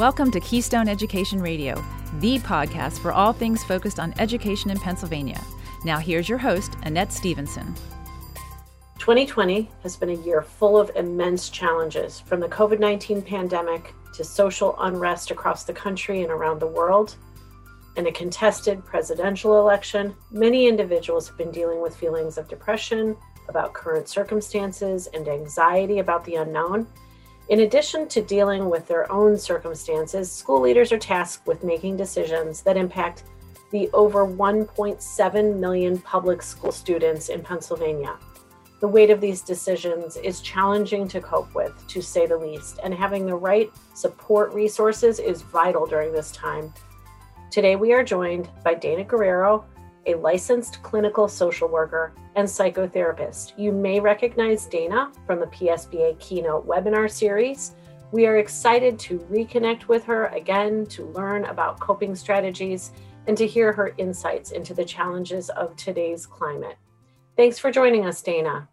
Welcome to Keystone Education Radio, the podcast for all things focused on education in Pennsylvania. Now, here's your host, Annette Stevenson. 2020 has been a year full of immense challenges, from the COVID 19 pandemic to social unrest across the country and around the world. In a contested presidential election, many individuals have been dealing with feelings of depression about current circumstances and anxiety about the unknown. In addition to dealing with their own circumstances, school leaders are tasked with making decisions that impact the over 1.7 million public school students in Pennsylvania. The weight of these decisions is challenging to cope with, to say the least, and having the right support resources is vital during this time. Today, we are joined by Dana Guerrero, a licensed clinical social worker and psychotherapist. You may recognize Dana from the PSBA Keynote webinar series. We are excited to reconnect with her again to learn about coping strategies and to hear her insights into the challenges of today's climate. Thanks for joining us, Dana.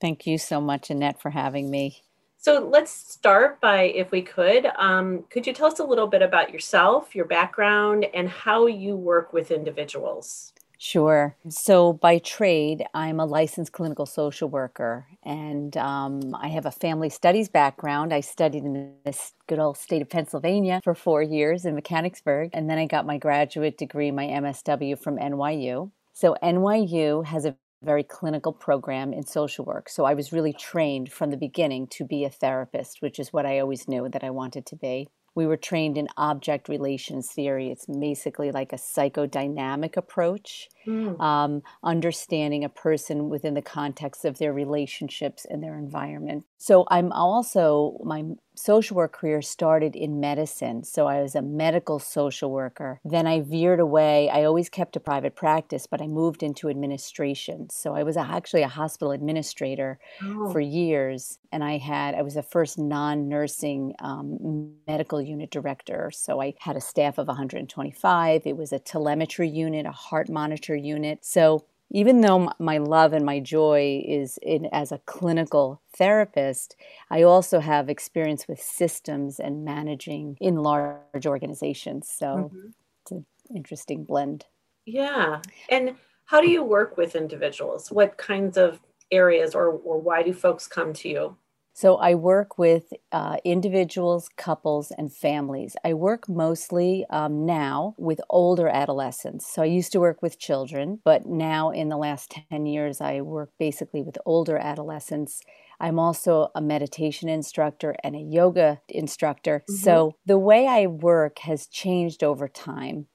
Thank you so much, Annette, for having me. So let's start by, if we could, um, could you tell us a little bit about yourself, your background, and how you work with individuals? Sure. So, by trade, I'm a licensed clinical social worker and um, I have a family studies background. I studied in this good old state of Pennsylvania for four years in Mechanicsburg, and then I got my graduate degree, my MSW from NYU. So, NYU has a very clinical program in social work. So I was really trained from the beginning to be a therapist, which is what I always knew that I wanted to be. We were trained in object relations theory. It's basically like a psychodynamic approach, mm. um, understanding a person within the context of their relationships and their environment. So I'm also, my social work career started in medicine. So I was a medical social worker. Then I veered away. I always kept a private practice, but I moved into administration. So I was actually a hospital administrator oh. for years. And I had, I was the first non nursing um, medical unit director. So I had a staff of 125. It was a telemetry unit, a heart monitor unit. So even though my love and my joy is in as a clinical therapist, I also have experience with systems and managing in large organizations. So mm-hmm. it's an interesting blend. Yeah. And how do you work with individuals? What kinds of areas or, or why do folks come to you? So I work with uh, individuals, couples, and families. I work mostly um, now with older adolescents. So I used to work with children, but now in the last 10 years, I work basically with older adolescents. I'm also a meditation instructor and a yoga instructor. Mm-hmm. So the way I work has changed over time.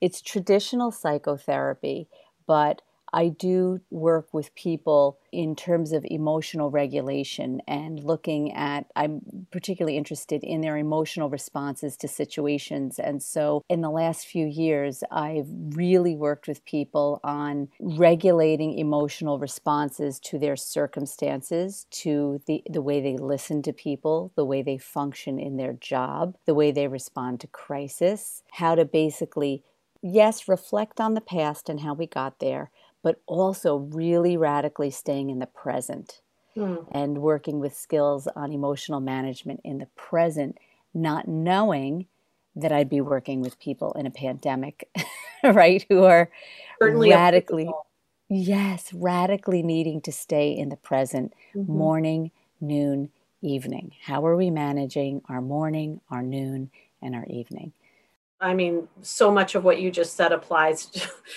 It's traditional psychotherapy, but I do work with people in terms of emotional regulation and looking at, I'm particularly interested in their emotional responses to situations. And so in the last few years, I've really worked with people on regulating emotional responses to their circumstances, to the, the way they listen to people, the way they function in their job, the way they respond to crisis, how to basically yes, reflect on the past and how we got there, but also really radically staying in the present mm. and working with skills on emotional management in the present, not knowing that I'd be working with people in a pandemic, right? Who are Certainly radically, yes, radically needing to stay in the present mm-hmm. morning, noon, evening. How are we managing our morning, our noon, and our evening? I mean, so much of what you just said applies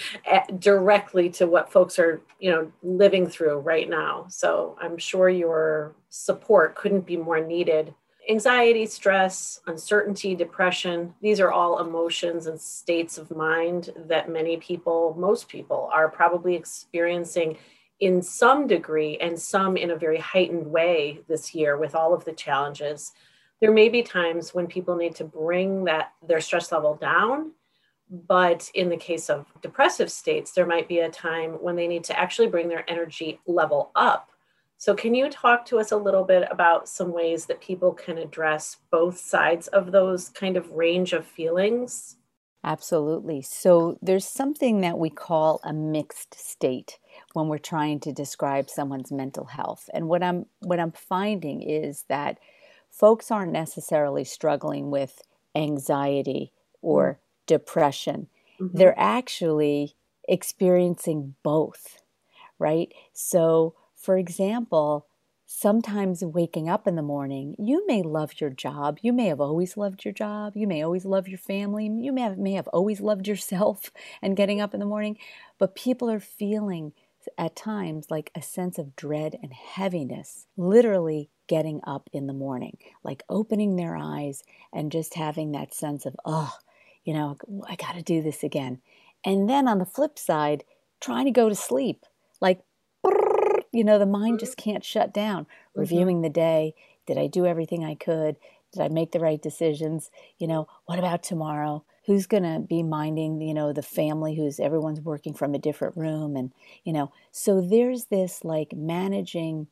directly to what folks are, you know, living through right now. So I'm sure your support couldn't be more needed. Anxiety, stress, uncertainty, depression, these are all emotions and states of mind that many people, most people, are probably experiencing in some degree and some in a very heightened way this year with all of the challenges there may be times when people need to bring that their stress level down but in the case of depressive states there might be a time when they need to actually bring their energy level up. So can you talk to us a little bit about some ways that people can address both sides of those kind of range of feelings? Absolutely. So there's something that we call a mixed state when we're trying to describe someone's mental health. And what i'm what i'm finding is that folks aren't necessarily struggling with anxiety or mm-hmm. depression. Mm-hmm. They're actually experiencing both, right? So, for example, sometimes waking up in the morning, you may love your job. You may have always loved your job. You may always love your family. You may have, may have always loved yourself and getting up in the morning. But people are feeling at times like a sense of dread and heaviness, literally getting up in the morning, like opening their eyes and just having that sense of, oh, you know, I got to do this again. And then on the flip side, trying to go to sleep, like you know, the mind mm-hmm. just can't shut down. Mm-hmm. Reviewing the day, did I do everything I could? Did I make the right decisions? You know, what about tomorrow? Who's going to be minding, you know, the family who's everyone's working from a different room and, you know, so there's this like managing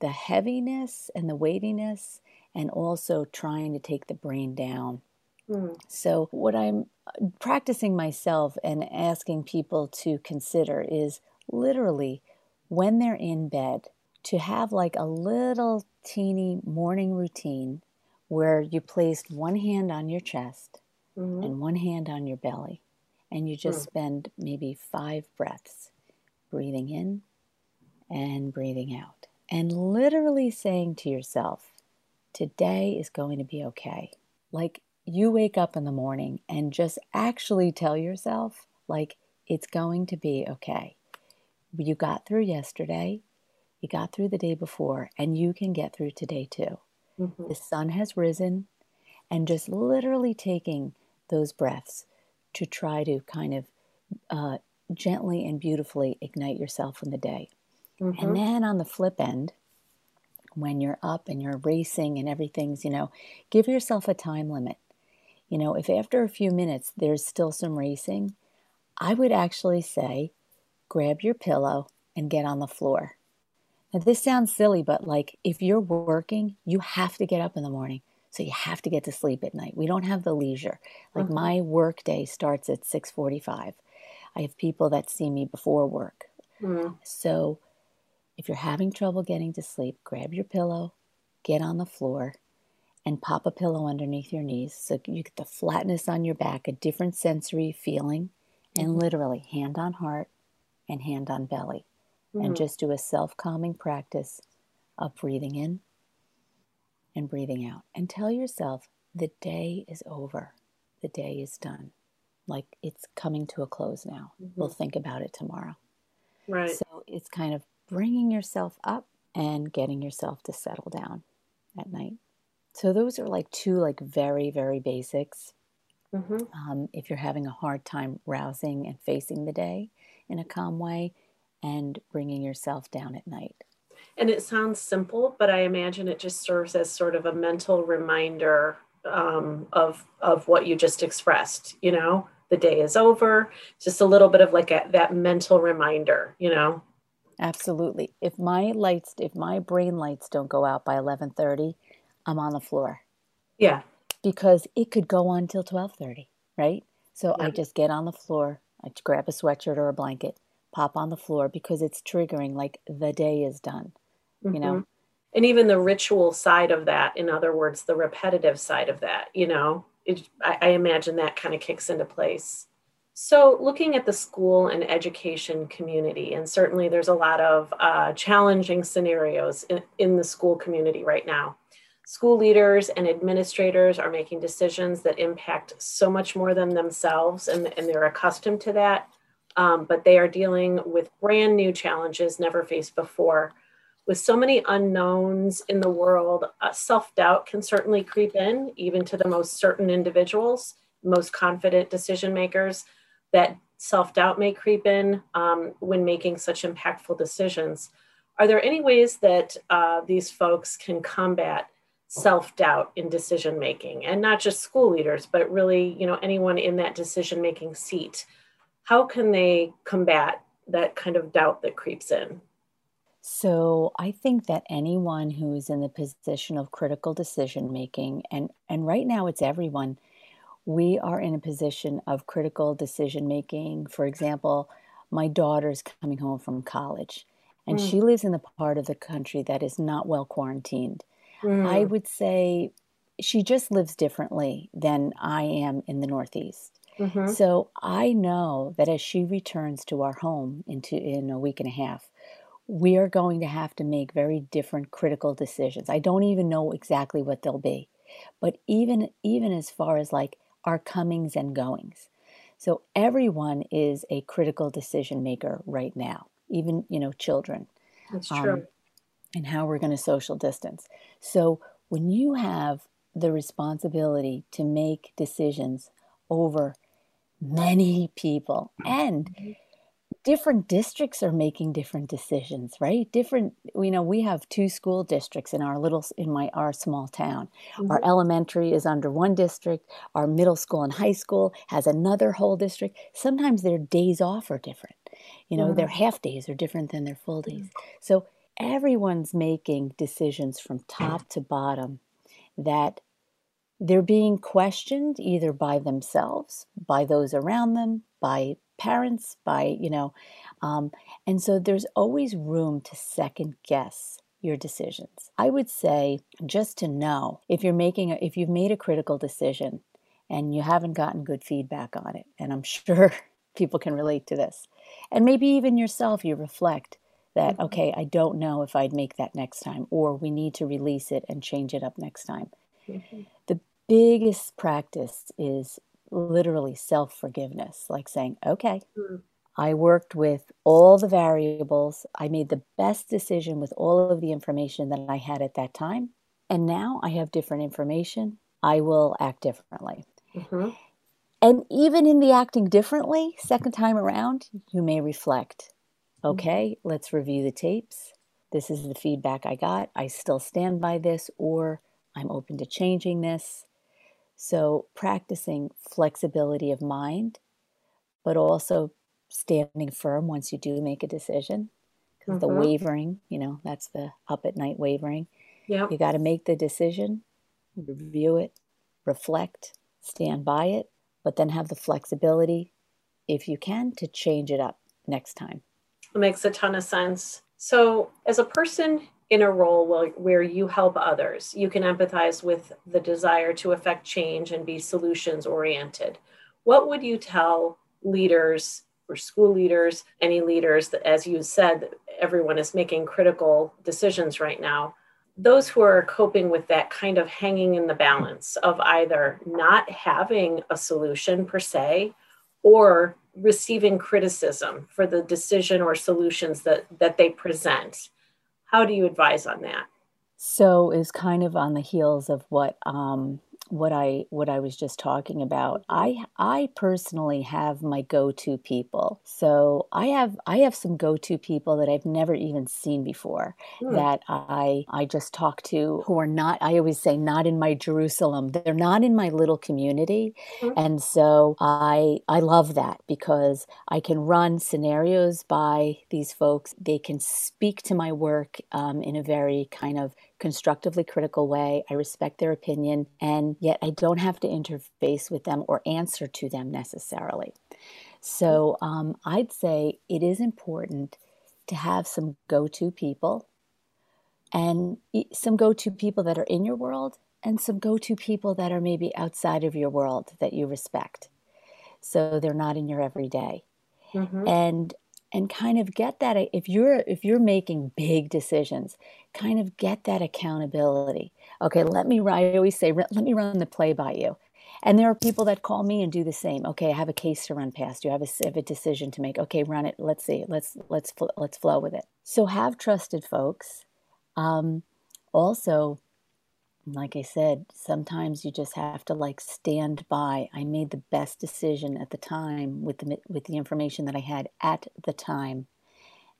the heaviness and the weightiness and also trying to take the brain down. Mm. So, what I'm uh, practicing myself and asking people to consider is literally when they're in bed to have like a little teeny morning routine where you placed one hand on your chest mm-hmm. and one hand on your belly and you just mm. spend maybe five breaths breathing in and breathing out and literally saying to yourself today is going to be okay like you wake up in the morning and just actually tell yourself like it's going to be okay you got through yesterday, you got through the day before, and you can get through today too. Mm-hmm. The sun has risen, and just literally taking those breaths to try to kind of uh, gently and beautifully ignite yourself in the day. Mm-hmm. And then on the flip end, when you're up and you're racing and everything's, you know, give yourself a time limit. You know, if after a few minutes there's still some racing, I would actually say grab your pillow, and get on the floor. Now, this sounds silly, but like if you're working, you have to get up in the morning. So you have to get to sleep at night. We don't have the leisure. Like mm-hmm. my work day starts at 6:45. I have people that see me before work. Mm-hmm. So if you're having trouble getting to sleep, grab your pillow, get on the floor, and pop a pillow underneath your knees so you get the flatness on your back, a different sensory feeling, and mm-hmm. literally hand on heart, and hand on belly. Mm-hmm. And just do a self calming practice of breathing in and breathing out. And tell yourself the day is over, the day is done. Like it's coming to a close now. Mm-hmm. We'll think about it tomorrow. Right. So it's kind of bringing yourself up and getting yourself to settle down at night. So those are like two like very very basics. Mm-hmm. Um, if you're having a hard time rousing and facing the day, in a calm way and bringing yourself down at night. And it sounds simple, but I imagine it just serves as sort of a mental reminder um, of of what you just expressed. You know, the day is over. Just a little bit of like a, that mental reminder. You know. Absolutely. If my lights, if my brain lights don't go out by eleven thirty, I'm on the floor. Yeah. Because it could go on till twelve thirty, right? So yeah. I just get on the floor, I grab a sweatshirt or a blanket, pop on the floor because it's triggering like the day is done, mm-hmm. you know? Mm-hmm. And even the ritual side of that, in other words, the repetitive side of that, you know, it, I, I imagine that kind of kicks into place. So, looking at the school and education community, and certainly there's a lot of uh, challenging scenarios in, in the school community right now. School leaders and administrators are making decisions that impact so much more than themselves, and, and they're accustomed to that. Um, but they are dealing with brand new challenges never faced before. With so many unknowns in the world, uh, self doubt can certainly creep in, even to the most certain individuals, most confident decision makers. That self doubt may creep in um, when making such impactful decisions. Are there any ways that uh, these folks can combat self-doubt in decision making and not just school leaders but really you know anyone in that decision making seat. How can they combat that kind of doubt that creeps in? So i think that anyone who is in the position of critical decision making and and right now it's everyone we are in a position of critical decision making for example my daughter's coming home from college and mm. she lives in the part of the country that is not well quarantined Mm. I would say she just lives differently than I am in the Northeast. Mhm. So I know that as she returns to our home into in a week and a half, we are going to have to make very different critical decisions. I don't even know exactly what they'll be. But even even as far as like our comings and goings. So everyone is a critical decision maker right now, even, you know, children That's um, true. and how we're going to social distance. So when you have the responsibility to make decisions over many people and different districts are making different decisions right? Different you know we have two school districts in our little in my our small town. Our Mhm. elementary is under one district. Our middle school and high school has another whole district. Sometimes their days off are different. You know their Mhm. half days are different than their full days. So everyone's making decisions from top to bottom that they're being questioned either by themselves, by those around them, by parents, by, you know, um, and so there's always room to second guess your decisions. I would say just to know if you're making a, if you've made a critical decision and you haven't gotten good feedback on it, and I'm sure people can relate to this, and maybe even yourself, you reflect that, Mhm. okay, I don't know if I'd make that next time, or we need to release it and change it up next time Mhm. the biggest practice is literally self forgiveness, like saying, okay, Mm. I worked with all the variables. I made the best decision with all of the information that I had at that time. And now I have different information. I will act differently. Mhm. And even in the acting differently, second time around, you may reflect okay, let's review the tapes. This is the feedback I got. I still stand by this, or I'm open to changing this. So, practicing flexibility of mind, but also standing firm once you do make a decision. Because the Mhm. wavering, you know, that's the up at night wavering. Yep. You got to make the decision, review it, reflect, stand by it, but then have the flexibility, if you can, to change it up next time. It makes a ton of sense. So, as a person in a role where, you help others, you can empathize with the desire to affect change and be solutions oriented. What would you tell leaders or school leaders, any leaders that, as you said, everyone is making critical decisions right now? Those who are coping with that kind of hanging in the balance of either not having a solution per se or receiving criticism for the decision or solutions that that they present how do you advise on that? So is kind of on the heels of what um, what I what I was just talking about. I I personally have my go-to people. So I have I have some go-to people that I've never even seen before Hmm. that I I just talk to who are not I always say not in my Jerusalem. They're not in my little community. Mhm. And so I I love that because I can run scenarios by these folks. They can speak to my work um, in a very kind of constructively critical way. I respect their opinion, and yet I don't have to interface with them or answer to them necessarily. So um, I'd say it is important to have some go to people and some go to people that are in your world and some go to people that are maybe outside of your world that you respect. So they're not in your everyday Mhm. and and kind of get that if you're if you're making big decisions kind of get that accountability. Okay let me i always say let me run the play by you. And there are people that call me and do the same. Okay i have a case to run past you. I have have a decision to make. Okay run it. Let's see. Let's let's let's flow with it. So have trusted folks. Um, also like I said, sometimes you just have to like stand by. I made the best decision at the time with the with the information that I had at the time,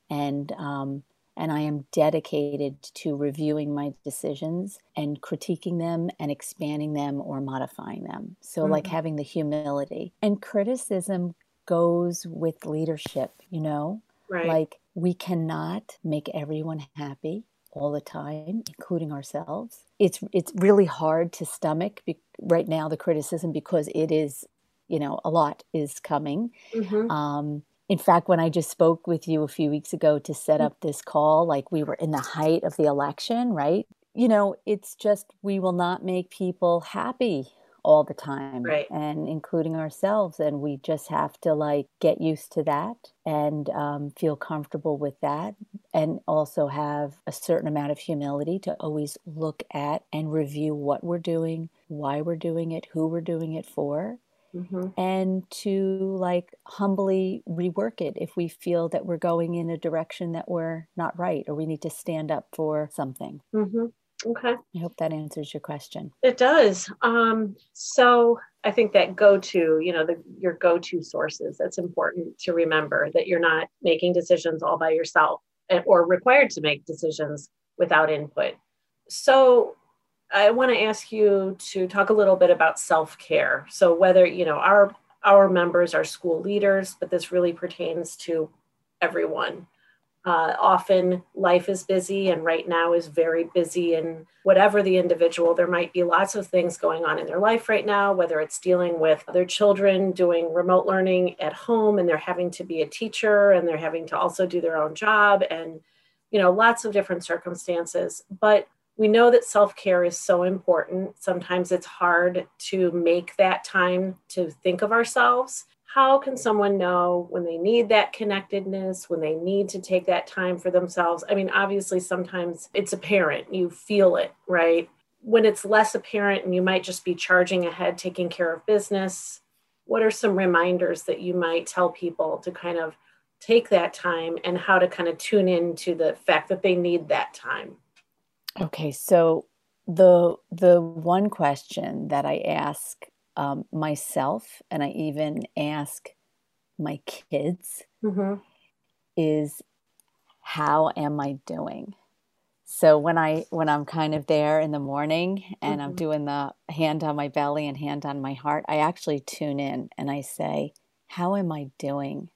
and um, and I am dedicated to reviewing my decisions and critiquing them and expanding them or modifying them. So like Mhm. having the humility and criticism goes with leadership. You know, right like we cannot make everyone happy all the time, including ourselves. It's it's really hard to stomach be, right now the criticism because it is, you know, a lot is coming. Mhm. Um, in fact, when I just spoke with you a few weeks ago to set up this call, like we were in the height of the election, right? you know, it's just we will not make people happy all the time right. and including ourselves and we just have to like get used to that and um, feel comfortable with that and also have a certain amount of humility to always look at and review what we're doing why we're doing it who we're doing it for mm-hmm. and to like humbly rework it if we feel that we're going in a direction that we're not right or we need to stand up for something mm-hmm. Okay. I hope that answers your question. It does. Um, so I think that go to, you know, the, your go to sources, that's important to remember that you're not making decisions all by yourself or required to make decisions without input. So I want to ask you to talk a little bit about self care. So whether, you know, our our members are school leaders, but this really pertains to everyone. Uh, often life is busy, and right now is very busy. And whatever the individual, there might be lots of things going on in their life right now, whether it's dealing with their children doing remote learning at home and they're having to be a teacher and they're having to also do their own job, and you know, lots of different circumstances. But we know that self care is so important. Sometimes it's hard to make that time to think of ourselves how can someone know when they need that connectedness, when they need to take that time for themselves? I mean, obviously, sometimes it's apparent, you feel it, right? When it's less apparent and you might just be charging ahead, taking care of business, what are some reminders that you might tell people to kind of take that time and how to kind of tune in to the fact that they need that time? Okay, so the the one question that I ask um, myself and I even ask my kids mm-hmm. is how am I doing? So when I when I'm kind of there in the morning and mm-hmm. I'm doing the hand on my belly and hand on my heart, I actually tune in and I say, "How am I doing?"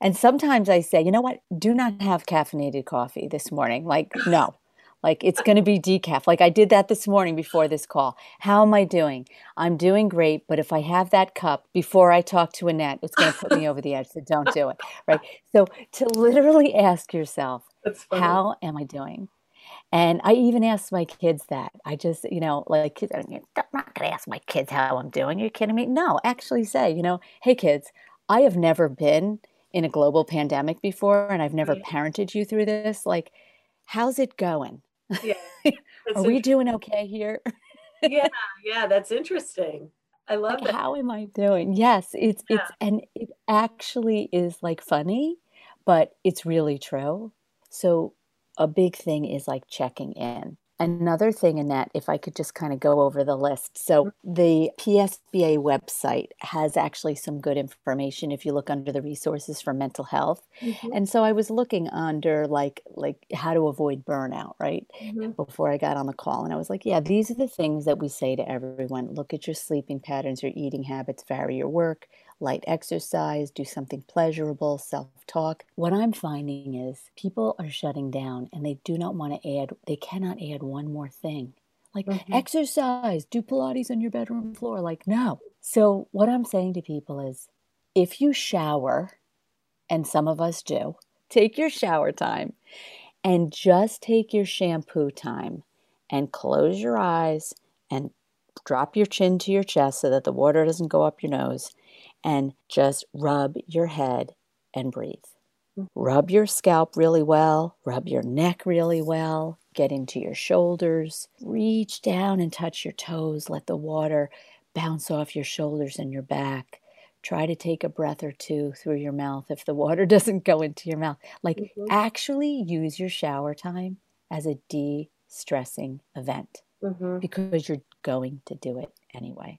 And sometimes I say, "You know what? Do not have caffeinated coffee this morning." Like, no. Like it's going to be decaf. Like I did that this morning before this call. How am I doing? I'm doing great, but if I have that cup before I talk to Annette, it's going to put me over the edge. So don't do it. Right. So to literally ask yourself, how am I doing? And I even ask my kids that. I just, you know, like, kids, I'm not going to ask my kids how I'm doing. You're kidding me? No, actually say, you know, hey, kids, I have never been in a global pandemic before and I've never mm-hmm. parented you through this. Like, how's it going? Yeah. Are we doing okay here? yeah, yeah, that's interesting. I love like, How am I doing? Yes, it's yeah. it's and it actually is like funny, but it's really true. So a big thing is like checking in. Another thing, Annette, if I could just kind of go over the list. So, mm-hmm. the PSBA website has actually some good information if you look under the resources for mental health. Mm-hmm. And so I was looking under like like how to avoid burnout, right? Mm-hmm. Before I got on the call and I was like, yeah, these are the things that we say to everyone. Look at your sleeping patterns, your eating habits, vary your work, light exercise, do something pleasurable, self talk. What I'm finding is people are shutting down and they do not want to add, they cannot add one more thing. Like mm-hmm. exercise, do Pilates on your bedroom floor. Like, no. So, what I'm saying to people is if you shower, and some of us do, take your shower time and just take your shampoo time and close your eyes and drop your chin to your chest so that the water doesn't go up your nose and just rub your head and breathe. Mm-hmm. Rub your scalp really well, rub your neck really well, get into your shoulders, reach down and touch your toes, let the water bounce off your shoulders and your back. Try to take a breath or two through your mouth if the water doesn't go into your mouth. Like, mm-hmm. actually use your shower time as a de stressing event mm-hmm. because you're going to do it anyway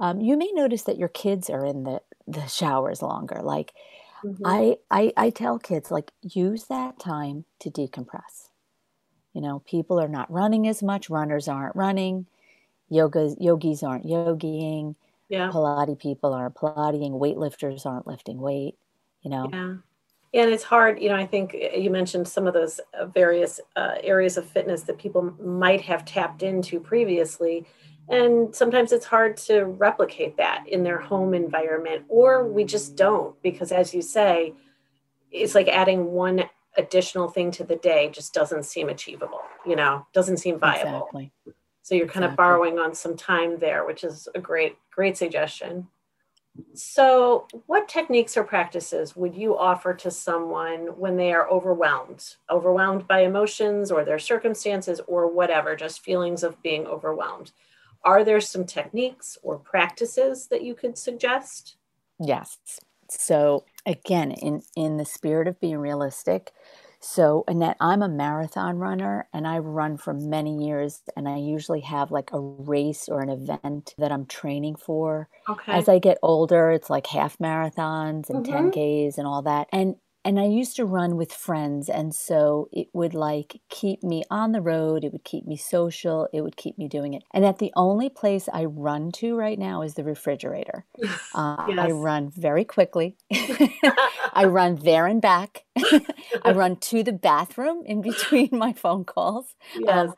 um, you may notice that your kids are in the, the showers longer. Like mm-hmm. I, I, I tell kids, like use that time to decompress. You know, people are not running as much. Runners aren't running. Yoga yogis aren't yogiing. Yeah. Pilates people aren't Pilating. Weightlifters aren't lifting weight. You know. Yeah. Yeah, and it's hard. You know, I think you mentioned some of those uh, various uh, areas of fitness that people might have tapped into previously and sometimes it's hard to replicate that in their home environment, or we just don't, because as you say, it's like adding one additional thing to the day just doesn't seem achievable, you know, doesn't seem viable. Exactly. So you're kind Exactly. of borrowing on some time there, which is a great, great suggestion. So, what techniques or practices would you offer to someone when they are overwhelmed, overwhelmed by emotions or their circumstances or whatever, just feelings of being overwhelmed? Are there some techniques or practices that you could suggest? Yes. So again, in in the spirit of being realistic, so Annette, I'm a marathon runner and I've run for many years and I usually have like a race or an event that I'm training for. Okay. As I get older, it's like half marathons and Mhm. 10Ks and all that. And and I used to run with friends and so it would like keep me on the road, it would keep me social, it would keep me doing it. And that the only place I run to right now is the refrigerator. Uh, I run very quickly. I run there and back. I run to the bathroom in between my phone calls. yes. Um,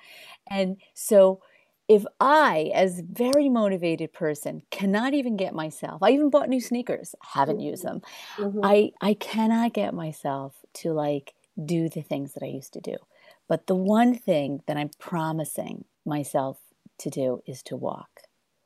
and so if I, as very motivated person, cannot even get myself, I even bought new sneakers, haven't used them. Mhm. I I cannot get myself to like do the things that I used to do. But the one thing that I'm promising myself to do is to walk.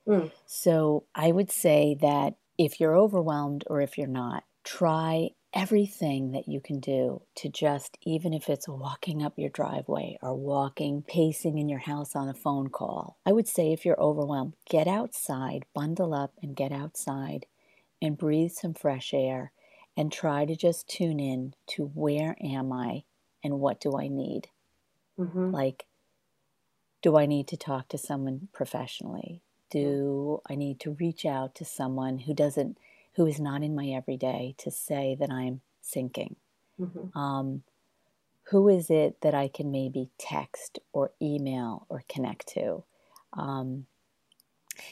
Mm. So I would say that if you're overwhelmed or if you're not, try everything that you can do to just, even if it's walking up your driveway or walking, pacing in your house on a phone call. I would say if you're overwhelmed, get outside, bundle up and get outside and breathe some fresh air and try to just tune in to where am I and what do I need? Mhm. Like, do I need to talk to someone professionally? Do I need to reach out to someone who doesn't, who is not in my everyday to say that I'm sinking? Mhm. Um, who is it that I can maybe text or email or connect to? Um,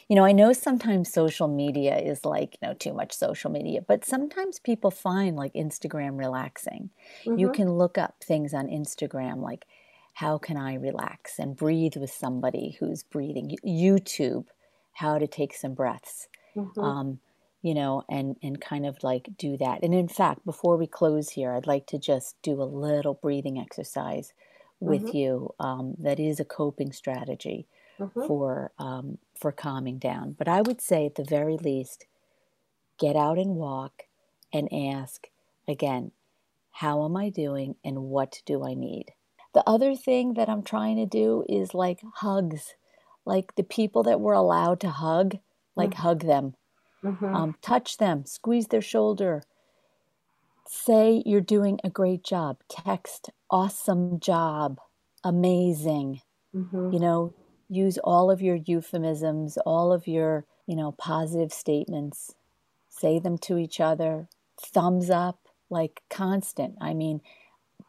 you know, I know sometimes social media is like, you know, too much social media, but sometimes people find like Instagram relaxing. You Mhm. can look up things on Instagram like, how can I relax and breathe with somebody who's breathing? YouTube, how to take some breaths Mhm. um, you know, and and kind of like do that. And in fact, before we close here, I'd like to just do a little breathing exercise with Mhm. you. Um, that is a coping strategy Mhm. for um, for calming down. But I would say, at the very least, get out and walk, and ask again, how am I doing, and what do I need? The other thing that I'm trying to do is like hugs, like the people that we're allowed to hug, like Mhm. hug them Mhm. um, touch them, squeeze their shoulder, say you're doing a great job, text awesome job, amazing. Mhm. You know, use all of your euphemisms, all of your, you know, positive statements, say them to each other, thumbs up, like constant. I mean,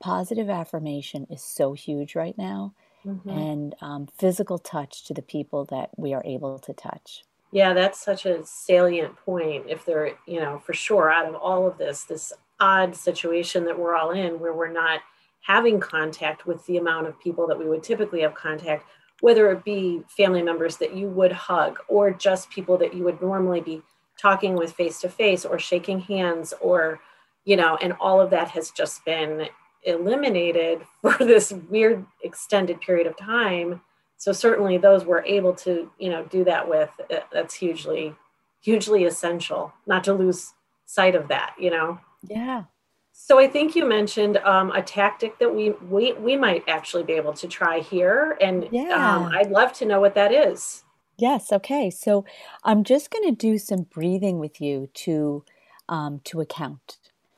positive affirmation is so huge right now, Mhm. and um, physical touch to the people that we are able to touch. Yeah, that's such a salient point. If they're, you know, for sure, out of all of this, this odd situation that we're all in where we're not having contact with the amount of people that we would typically have contact, whether it be family members that you would hug or just people that you would normally be talking with face to face or shaking hands or, you know, and all of that has just been eliminated for this weird extended period of time so certainly those we're able to you know do that with uh, that's hugely hugely essential not to lose sight of that you know Yeah. so i think you mentioned um, a tactic that we, we we might actually be able to try here and Yeah. um, i'd love to know what that is Yes, okay. So I'm just going to do some breathing with you to um, to account.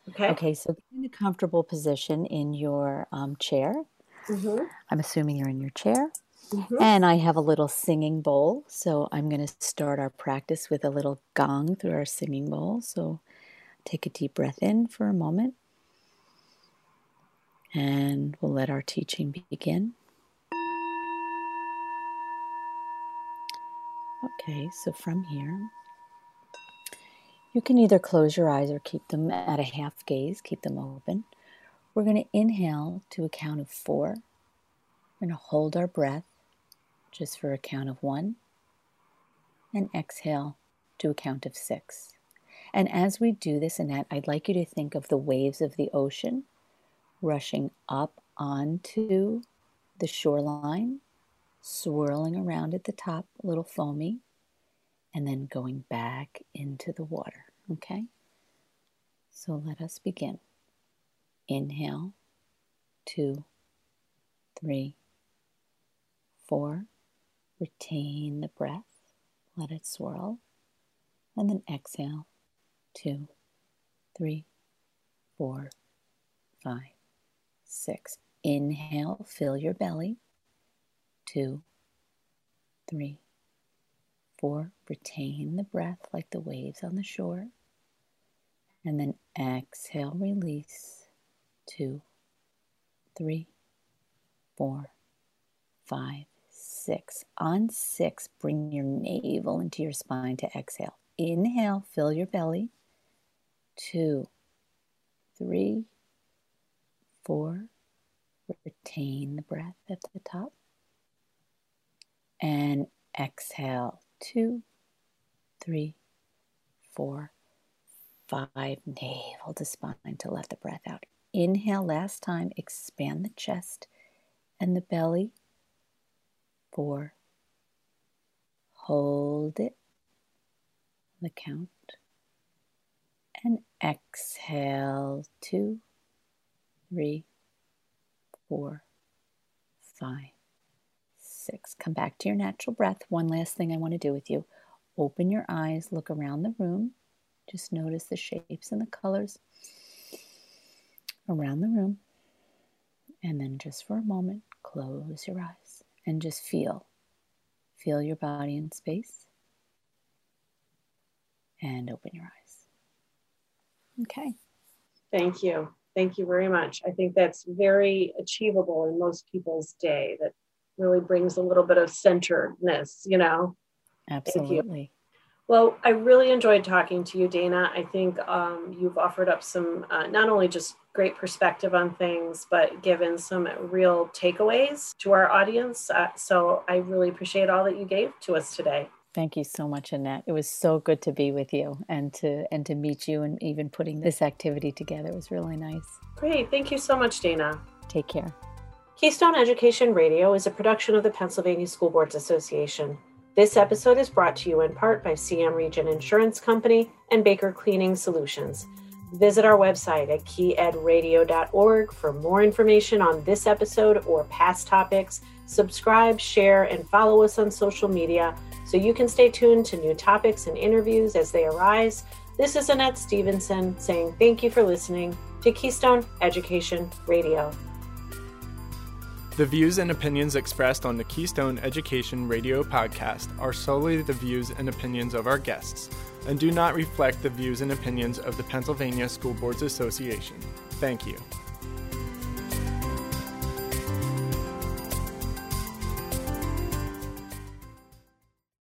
okay, Okay, so in a comfortable position in your um, chair. hmm I'm assuming you're in your chair. Hmm And I have a little singing bowl. So I'm going to start our practice with a little gong through our singing bowl. So take a deep breath in for a moment. And we'll let our teaching begin. Okay, so from here, you can either close your eyes or keep them at a half gaze, keep them open. We're going to inhale to a count of four. We're going to hold our breath just for a count of one, and exhale to a count of six. And as we do this, Annette, I'd like you to think of the waves of the ocean rushing up onto the shoreline, swirling around at the top, a little foamy, and then going back into the water. Okay? So let us begin. Inhale, two, three, four. Retain the breath, let it swirl, and then exhale, two, three, four, five, six. Inhale, fill your belly. Two, three, four. Retain the breath like the waves on the shore. And then exhale, release. Two, three, four, five, six. On six, bring your navel into your spine to exhale. Inhale, fill your belly. Two, three, four. Retain the breath at the top. And exhale. Two, three, four, five. Navel to spine to let the breath out. Inhale last time. Expand the chest and the belly. Four. Hold it. The count and exhale two, three, four, five, six. Come back to your natural breath. One last thing I want to do with you. Open your eyes, look around the room. Just notice the shapes and the colors around the room. And then just for a moment, close your eyes and just feel. Feel your body in space. And open your eyes. Okay. Thank you. Thank you very much. I think that's very achievable in most people's day. That really brings a little bit of centeredness, you know. Absolutely. Well, I really enjoyed talking to you, Dana. I think um, you've offered up some uh, not only just great perspective on things, but given some real takeaways to our audience. Uh, so I really appreciate all that you gave to us today. Thank you so much, Annette. It was so good to be with you and to and to meet you and even putting this activity together. Was really nice. Great. Thank you so much, Dana. Take care. Keystone Education Radio is a production of the Pennsylvania School Boards Association. This episode is brought to you in part by CM Regent Insurance Company and Baker Cleaning Solutions. Visit our website at keyedradio.org for more information on this episode or past topics. Subscribe, share, and follow us on social media so you can stay tuned to new topics and interviews as they arise. This is Annette Stevenson saying thank you for listening to Keystone Education Radio. The views and opinions expressed on the Keystone Education Radio podcast are solely the views and opinions of our guests and do not reflect the views and opinions of the Pennsylvania School Boards Association. Thank you.